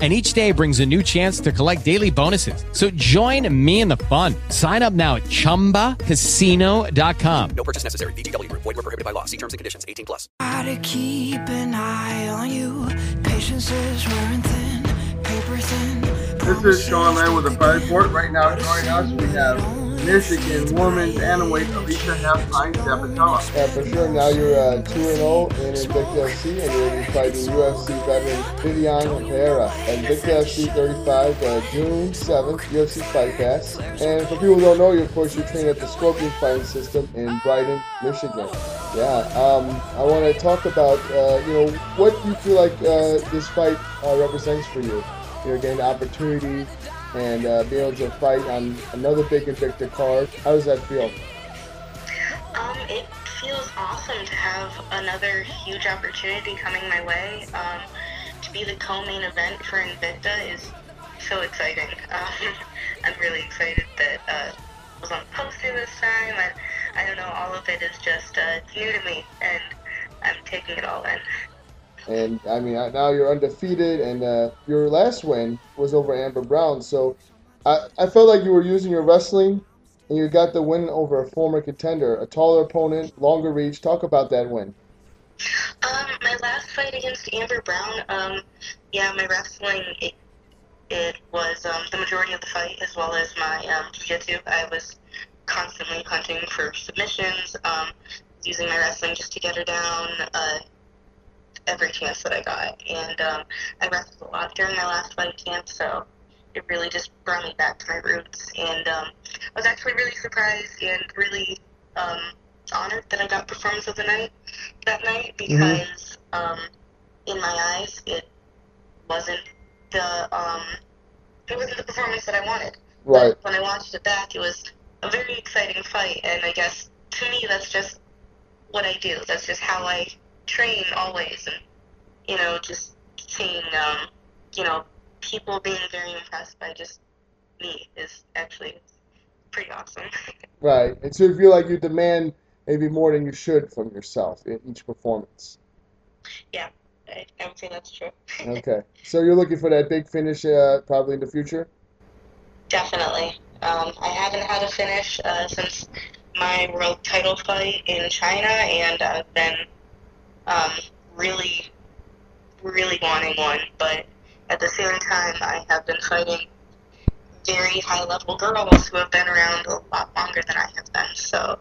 and each day brings a new chance to collect daily bonuses. So join me in the fun. Sign up now at ChumbaCasino.com. No purchase necessary. VGW Group. Void were prohibited by law. See terms and conditions. 18 plus. Gotta keep an eye on you. Patience is wearing thin, paper thin. This is Sean Lane with the Fight Report. Right now, joining us, we have Michigan women's bantamweight Alesha Halfpint Zappitella. Yeah, for sure. Now you're uh, 2 0 in Invicta FC, and you're fighting UFC veteran Viviane Pereira at Invicta FC 35, uh, June 7th, UFC Fight Pass. And for people who don't know you, of course, you train at the Scorpion Fighting System in Brighton, Michigan. Yeah, um, I want to talk about, uh, you know, what you feel like uh, this fight uh, represents for you. You're getting the opportunity and uh, being able to fight on another big Invicta card. How does that feel? Um, it feels awesome to have another huge opportunity coming my way. Um, to be the co-main event for Invicta is so exciting. Um, I'm really excited that uh, I was on the poster this time. I, I don't know, all of it is just uh, new to me, and I'm taking it all in. And I mean, now you're undefeated, and uh, your last win was over Amber Brown. So I, I felt like you were using your wrestling, and you got the win over a former contender, a taller opponent, longer reach. Talk about that win. Um, my last fight against Amber Brown, um, yeah, my wrestling, it, it was um, the majority of the fight, as well as my um, jiu-jitsu. I was constantly hunting for submissions, um, using my wrestling just to get her down. Uh, every chance that I got. And um, I wrestled a lot during my last fight camp, so it really just brought me back to my roots. And um, I was actually really surprised and really um, honored that I got performance of the night that night because um, in my eyes it wasn't the um, it wasn't the performance that I wanted. Right. But when I watched it back, it was a very exciting fight, and I guess to me that's just what I do. That's just how I train always, and you know, just seeing um, you know people being very impressed by just me is actually pretty awesome. Right. And so you feel like you demand maybe more than you should from yourself in each performance. yeah, I, I would say that's true. Okay. So you're looking for that big finish uh, probably in the future? Definitely. Um, I haven't had a finish uh, since my world title fight in China, and I've been um, really, really wanting one. But at the same time, I have been fighting very high level girls who have been around a lot longer than I have been. So,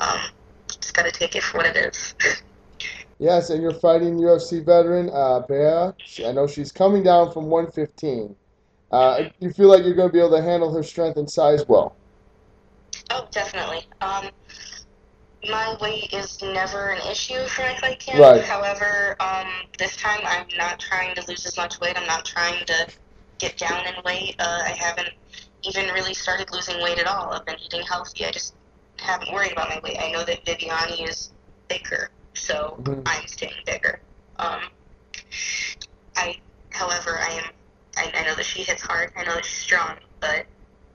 um, just got to take it for what it is. Yes, and you're fighting UFC veteran uh, Bea. I know she's coming down from 115. Uh, you feel like you're going to be able to handle her strength and size well? Oh, definitely. Um, my weight is never an issue for my fight camp. Right. However, um, this time I'm not trying to lose as much weight. I'm not trying to get down in weight. Uh, I haven't even really started losing weight at all. I've been eating healthy. I just haven't worried about my weight. I know that Viviane is bigger, so Mhm. I'm staying bigger. Um, I, however, I am. I, I know that she hits hard. I know that she's strong, but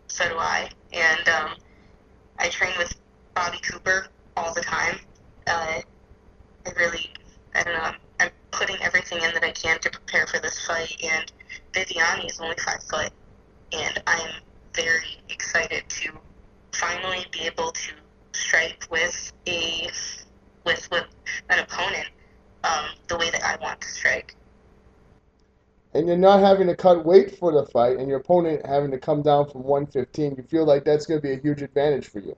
so do I. And um, I train with Bobby Cooper all the time. Uh, I really, I don't know. I'm, putting everything in that I can to prepare for this fight. And Viviane is only five foot, and I'm very excited to finally be able to strike with a with with an opponent um, the way that I want to strike. And you're not having to cut weight for the fight, and your opponent having to come down from 115. You feel like that's going to be a huge advantage for you.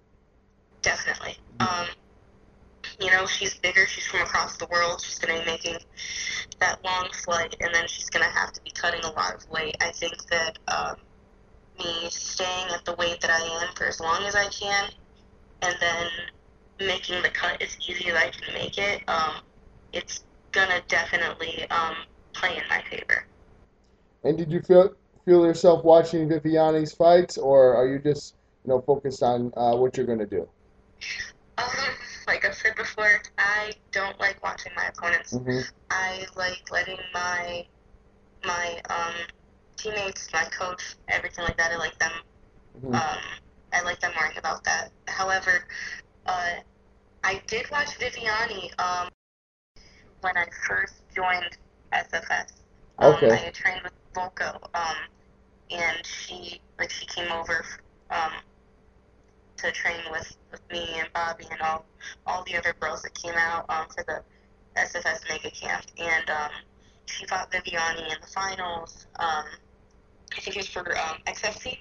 Definitely. Um, you know, she's bigger. She's from across the world. She's going to be making that long flight, and then she's going to have to be cutting a lot of weight. I think that um, me staying at the weight that I am for as long as I can, and then making the cut as easy as I can make it, um, it's gonna definitely um, play in my favor. And did you feel feel yourself watching Viviane's fights, or are you just you know focused on uh, what you're gonna do? Um, like I've said before, I don't like watching my opponents. Mhm. I like letting my my um, teammates, my coach, everything like that. I like them. Mhm. Um, I like them worrying about that. However, uh, I did watch Viviane um, when I first joined SFS. Um, Okay. I had trained with Volko, um, and she like she came over um, to train with, with me and Bobby and all all the other girls that came out um, for the SFS Mega Camp, and um, she fought Viviane in the finals. Um, I think it was for um, XFC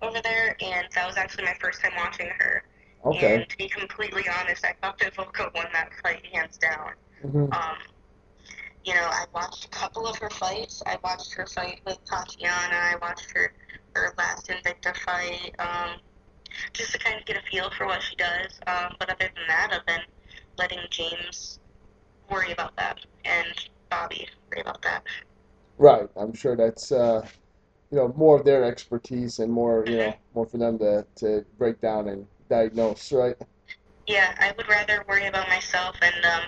over there, and that was actually my first time watching her. Okay. And to be completely honest, I thought that Volko won that fight hands down. Mm-hmm. Um, you know, I watched a couple of her fights. I watched her fight with Tatiana. I watched her her last Invicta fight, um, just to kind of get a feel for what she does. Um, but other than that, I've been letting James worry about that and Bobby worry about that. Right. I'm sure that's uh, you know more of their expertise and more you know more for them to to break down and diagnose. Right. Yeah, I would rather worry about myself and um,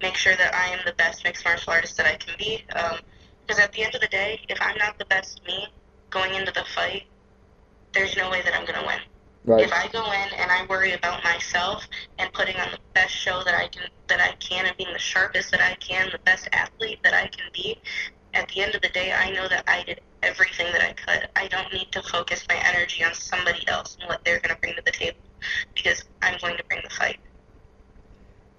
make sure that I am the best mixed martial artist that I can be. Because at the end of the day, if I'm not the best me going into the fight, there's no way that I'm going to win. Right. If I go in and I worry about myself and putting on the best show that I can that I can and being the sharpest that I can, the best athlete that I can be, at the end of the day I know that I did everything that I could. I don't need to focus my energy on somebody else and what they're going to bring to the table because I'm going to bring the fight.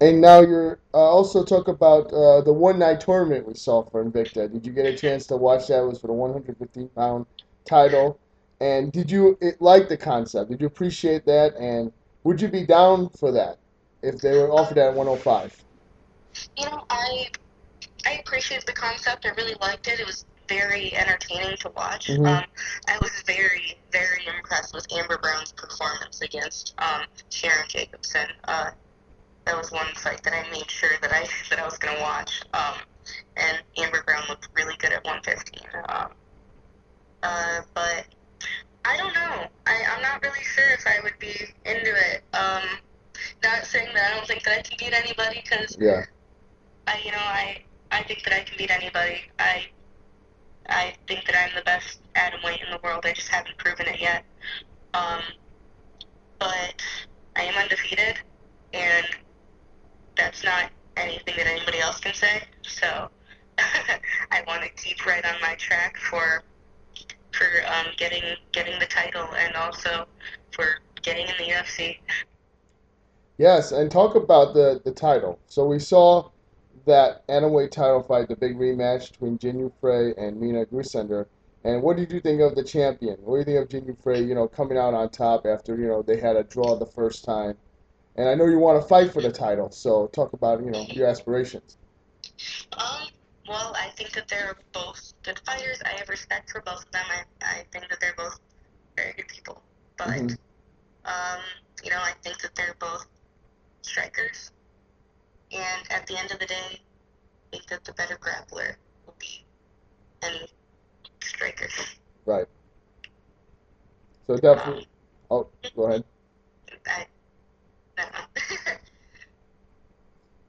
And now you're uh, also talk about uh, the one night tournament we saw for Invicta. Did you get a chance to watch that? It was for the 115 pound title. And did you it, like the concept? Did you appreciate that? And would you be down for that if they were offered that at 105? You know, I I appreciated the concept. I really liked it. It was very entertaining to watch. Mhm. Um, I was very, very impressed with Amber Brown's performance against um, Sharon Jacobson. Uh, that was one fight that I made sure that I that I was going to watch. Um, and Amber Brown looked really good at 115. Um, uh, but I don't know. I, I'm not really sure if I would be into it. Um, not saying that I don't think that I can beat anybody because Yeah. I, you know, I, I think that I can beat anybody. I, I think that I'm the best atom weight in the world. I just haven't proven it yet. Um, but I am undefeated, and that's not anything that anybody else can say. So I want to keep right on my track for for um, getting getting the title and also for getting in the UFC. Yes, and talk about the, the title. So we saw that Atomweight title fight, the big rematch between Jin Frey and Minna Grusander. And what did you think of the champion? What do you think of Jin Frey, you know, coming out on top after, you know, they had a draw the first time? And I know you want to fight for the title, so talk about, you know, your aspirations. Um, well, I think that they're both good fighters. I have respect for both of them. I, I think that they're both very good people. But, Mhm. um, you know, I think that they're both strikers. And at the end of the day, I think that the better grappler will be any striker. Right. So definitely. Oh, go ahead. I, I don't know.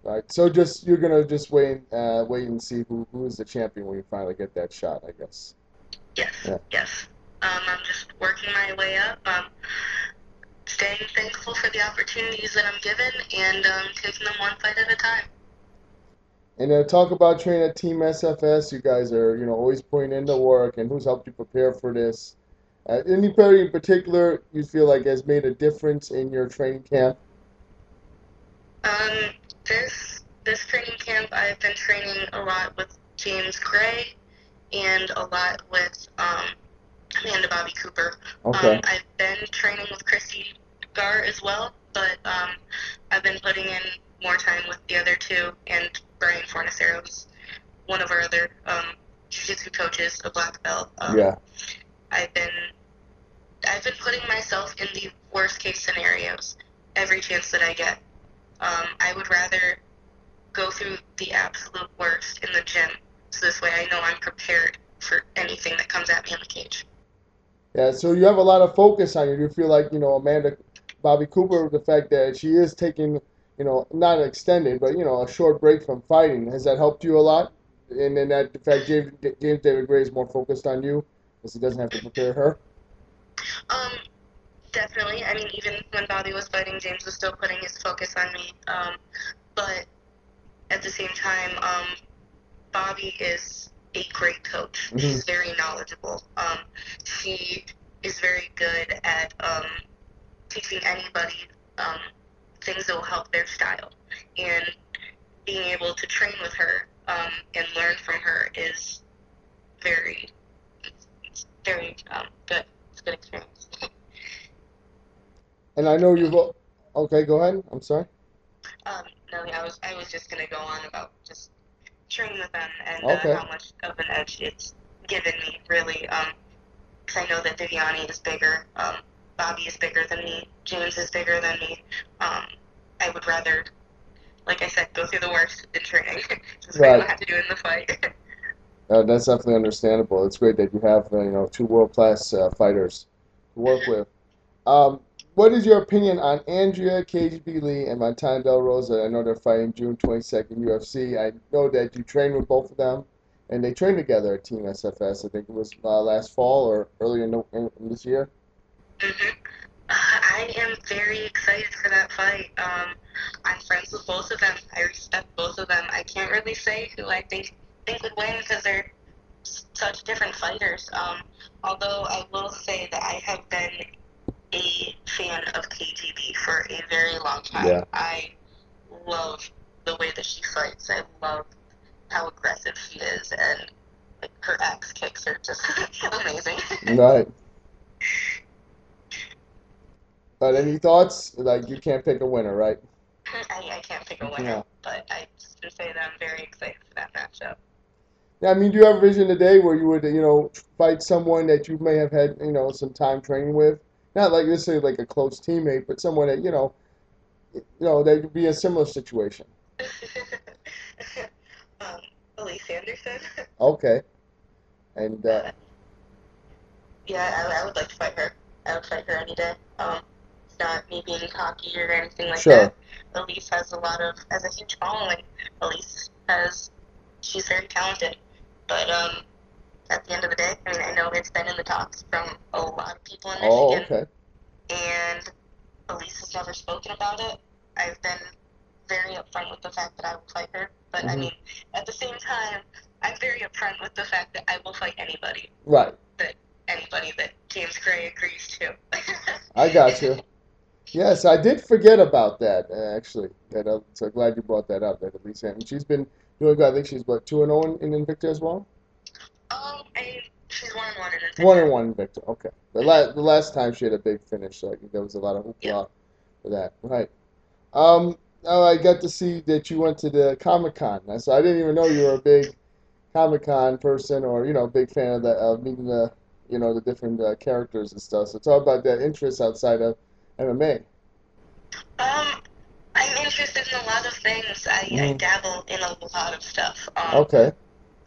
Right. So just you're gonna just wait, uh, wait and see who who is the champion when you finally get that shot, I guess. Yes, Yeah. yes. Um, I'm just working my way up. Um, staying thankful for the opportunities that I'm given and um, taking them one fight at a time. And then talk about training at Team SFS. You guys are, you know, always putting in the work, and who's helped you prepare for this? Uh, anybody in particular you feel like has made a difference in your training camp? Um, this this training camp, I've been training a lot with James Gray and a lot with um, Amanda Bobby Cooper. Okay. Um, I've been training with Chrissy Gar as well, but um, have been putting in more time with the other two, and Brian Fornacero is one of our other um, jiu-jitsu coaches, a black belt. Um, Yeah. I've been I've been putting myself in the worst case scenarios every chance that I get. Um, I would rather go through the absolute worst in the gym, so this way I know I'm prepared for anything that comes at me in the cage. Yeah, so you have a lot of focus on you. You feel like, you know, Amanda Bobby Cooper, the fact that she is taking, you know, not extended, but, you know, a short break from fighting, has that helped you a lot? And then that the fact James, James David Gray is more focused on you because he doesn't have to prepare her? Um, definitely. I mean, even when Bobby was fighting, James was still putting his focus on me. Um, but at the same time, um, Bobby is a great coach. Mhm. She's very knowledgeable. Um, she is very good at um, teaching anybody um, things that will help their style. And being able to train with her um, and learn from her is very, it's very um, good. It's a good experience. And I know you've. Okay, go ahead. I'm sorry. Um, no, yeah, I was I was just gonna go on about just training with them and Okay. uh, how much of an edge it's given me, really. Um, 'cause I know that Viviane is bigger, um, Bobby is bigger than me, James is bigger than me. Um, I would rather, like I said, go through the worst in training, just I Right. don't have to do in the fight. Uh, that's definitely understandable. It's great that you have, uh, you know, two world-class uh, fighters to work with. Um, what is your opinion on Andrea KGB Lee and Montana De La Rosa? I know they're fighting June 22nd UFC. I know that you train with both of them, and they trained together at Team SFS. I think it was uh, last fall or earlier in, the, in, this year. hmm I am very excited for that fight. Um, I'm friends with both of them. I respect both of them. I can't really say who I think think would win because they're such different fighters. Um, although I will say that I have been a fan of KGB for a very long time. Yeah. I love the way that she fights. I love how aggressive she is, and like her axe kicks are just amazing. Right. But any thoughts? Like you can't pick a winner, right? I, I can't pick a winner, Yeah. but I just to say that I'm very excited for that matchup. Yeah, I mean, do you have a vision today where you would, you know, fight someone that you may have had, you know, some time training with? Not like necessarily like a close teammate, but someone that, you know, you know, that could be a similar situation. um, Alyse Anderson. Okay. And uh, yeah, I, I would like to fight her. I would fight her any day. Um, it's not me being cocky or anything like Sure. that. Alyse has a lot of has a huge following. Alyse has she's very talented, but um, at the end of the day, I mean, I know it's been in the talks from a lot of people in Michigan. oh, Michigan. okay. and Alyse has never spoken about it. I've been very upfront with the fact that I will fight her, but I Mhm. mean, at the same time, I'm very upfront with the fact that I will fight anybody, Right. that anybody that James Gray agrees to. I got you. Yes, I did forget about that uh, actually. That, uh, so glad you brought that up. That Alyse and she's been doing good. I think she's what two and zero in Invicta as well. Um, I she's one and one in One and one Invicta. Okay. The last the last time she had a big finish, so I think there was a lot of hoopla Yeah. for that. Right. Um. Oh, I got to see that you went to the Comic Con. So I didn't even know you were a big Comic Con person, or you know, big fan of the of meeting the you know the different uh, characters and stuff. So talk about that interest outside of MMA. Um, I'm interested in a lot of things. I, I Mhm. dabble in a lot of stuff. Um, Okay.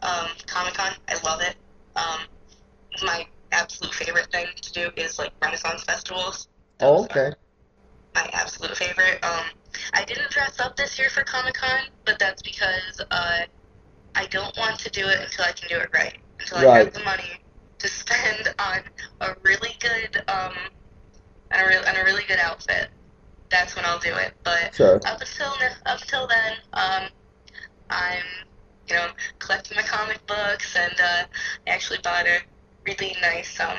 Um, Comic Con. I love it. Um, my absolute favorite thing to do is like Renaissance festivals. Oh, okay. My absolute favorite. Um, I didn't dress up this year for Comic Con, but that's because uh, I don't want to do it until I can do it right. Until I have the money to spend on a really good um, on a, real on a really good outfit. That's when I'll do it. But Sure. up until up until then, um, I'm you know collecting my comic books, and uh, I actually bought a really nice um,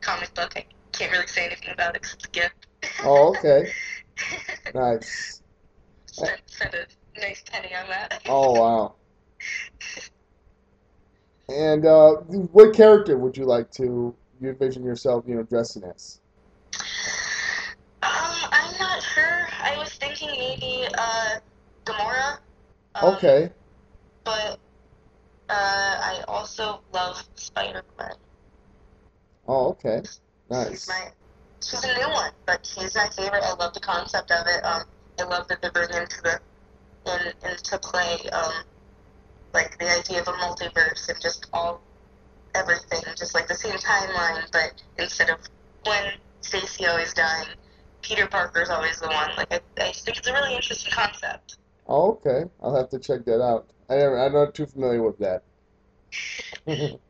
comic book. I can't really say anything about it 'cause it's a gift. Oh, okay. Nice. spent, spent a nice penny on that. Oh, wow. And uh, what character would you like to you envision yourself, you know, dressing as? Um, I'm not sure. I was thinking thinking maybe uh, Gamora. Um, Okay. But uh, I also love Spider Gwen. Oh, okay. Nice. my she's a new one, but she's my favorite. I love the concept of it. Um, I love that they're bringing into the in into play um, like the idea of a multiverse and just all everything, just like the same timeline, but instead of Gwen Stacy always dying, Peter Parker's always the one. Like I, I think it's a really interesting concept. Oh, okay. I'll have to check that out. I I'm not too familiar with that.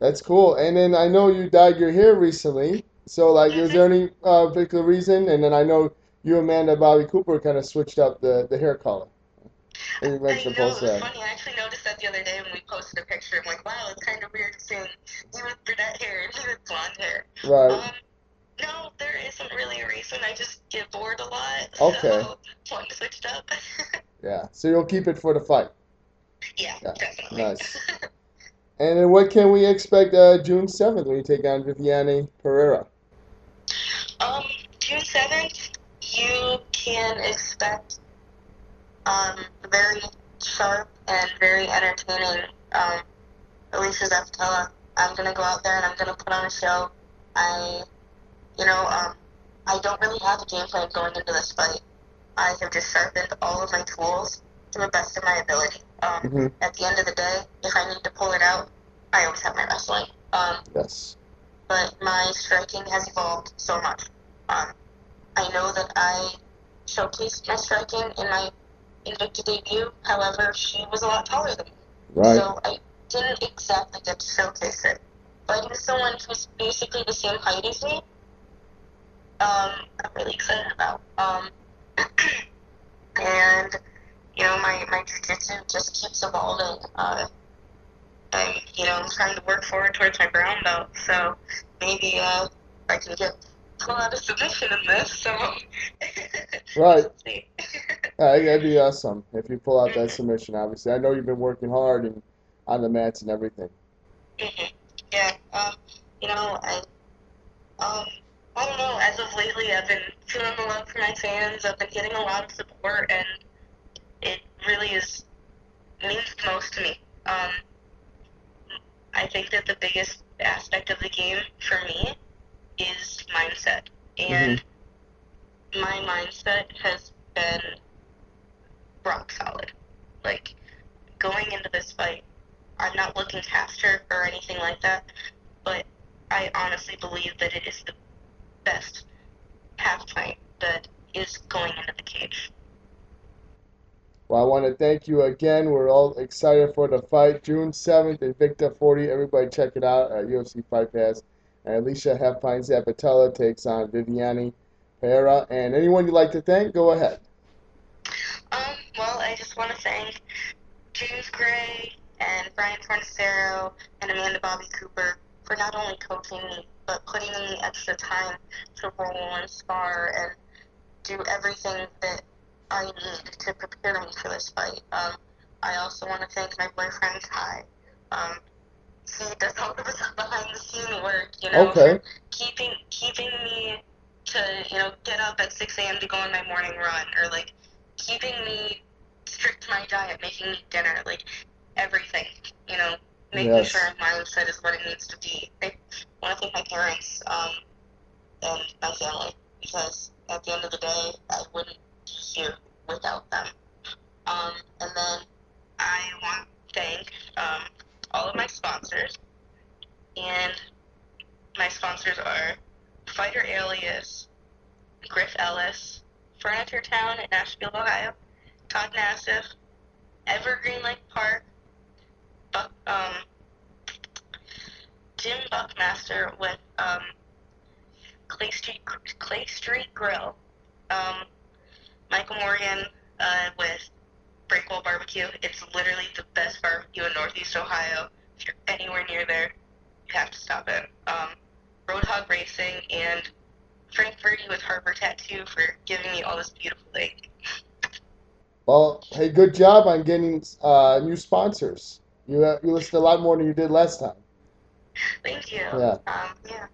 That's cool. And then I know you dyed your hair recently. So, like, is there any uh, particular reason? And then I know you, Amanda, Bobby Cooper kind of switched up the, the hair color. You I know, post it was that. funny. I actually noticed that the other day when we posted a picture. I'm like, wow, it's kind of weird seeing you with brunette hair and me with blonde hair. Right. Um, no, there isn't really a reason. I just get bored a lot. Okay. So, wanted to switch it up. Yeah. So you'll keep it for the fight. yeah, Yeah, definitely. nice. And then what can we expect uh, June 7th when you take on Viviane Pereira? Um, June seventh, you can expect um very sharp and very entertaining um Zappitella. I'm gonna go out there and I'm gonna put on a show. I, you know, um, I don't really have a game plan going into this fight. I have just sharpened all of my tools to the best of my ability. Um, Mhm. At the end of the day, if I need to pull it out, I always have my wrestling. Um, Yes. but my striking has evolved so much. Um, I know that I showcased my striking in my Invicta debut. However, she was a lot taller than me, Right. so I didn't exactly get to showcase it. Fighting someone who's basically the same height as me, um, I'm really excited about. Um, and you know, my my jiu-jitsu just keeps evolving. Uh, I, you know, I'm trying to work forward towards my brown belt, so maybe uh, I can get pull out a submission in this. So, Right. Yeah, that'd be awesome if you pull out that submission, obviously. I know you've been working hard and on the mats and everything. Mhm. Yeah, um, you know, I, um, I don't know. As of lately, I've been feeling the love from my fans. I've been getting a lot of support, and it really is means the most to me. Um, I think that the biggest aspect of the game for me is mindset, and my mindset has been rock solid. Like going into this fight, I'm not looking past her or anything like that, but I honestly believe that it is the best half fight that is going into the cage. Well, I want to thank you again. We're all excited for the fight. June 7th, Invicta 40. Everybody check it out at UFC Fight Pass. And Alesha Halfpint Zappitella takes on Viviane Pereira. And anyone you'd like to thank, go ahead. Um, well, I just want to thank James Gray and Brian Fornicero and Amanda Bobby Cooper for not only coaching me, but putting in the extra time to roll and spar and do everything that I need to prepare me for this fight. Um, I also want to thank my boyfriend Ty. Um, he does all of the behind the scene work, you know, Okay. keeping keeping me to you know get up at 6 a.m. to go on my morning run, or like keeping me strict to my diet, making me dinner, like everything, you know, making Yes. sure my mindset is what it needs to be. Want to thank my parents um, and my family because at the end of the day, I wouldn't be here without them. Um, and then I want to thank um, all of my sponsors, and my sponsors are Fighter Alias, Griff Ellis, Furniture Town in Nashville, Ohio, Todd Nassif, Evergreen Lake Park, Buck, um, Jim Buckmaster with um, Clay Street Clay Street Grill, um, Michael Morgan uh, with Breakwall Barbecue. It's literally the best barbecue in Northeast Ohio. If you're anywhere near there, you have to stop in. Um, Roadhog Racing and Frank Verdi with Harbor Tattoo for giving me all this beautiful lake. Well, hey, good job on getting uh, new sponsors. You, uh, you listed a lot more than you did last time. Thank you. Yeah. Um, yeah.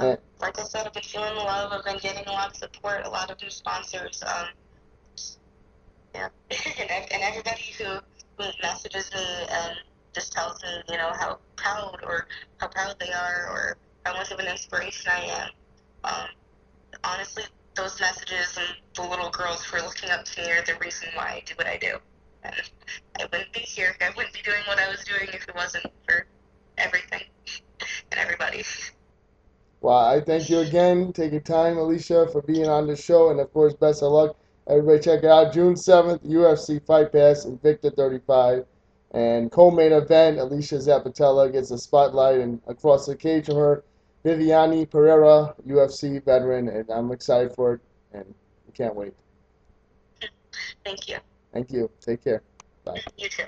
Yeah. Um, like I said, I've been feeling love. I've been getting a lot of support, a lot of new sponsors. Um, Yeah, and, and everybody who who messages me and just tells me, you know, how proud or how proud they are or how much of an inspiration I am. Um, honestly, those messages and the little girls who are looking up to me are the reason why I do what I do. And I wouldn't be here. I wouldn't be doing what I was doing if it wasn't for everything and everybody. Well, I thank you again, Take taking time, Alesha, for being on the show, and of course, best of luck. Everybody, check it out June seventh, UFC Fight Pass, Invicta 35, and co-main event. Alesha Zappitella gets a spotlight, and across the cage from her, Viviane Pereira, UFC veteran, and I'm excited for it, and we can't wait. Thank you. Thank you. Take care. Bye. You too.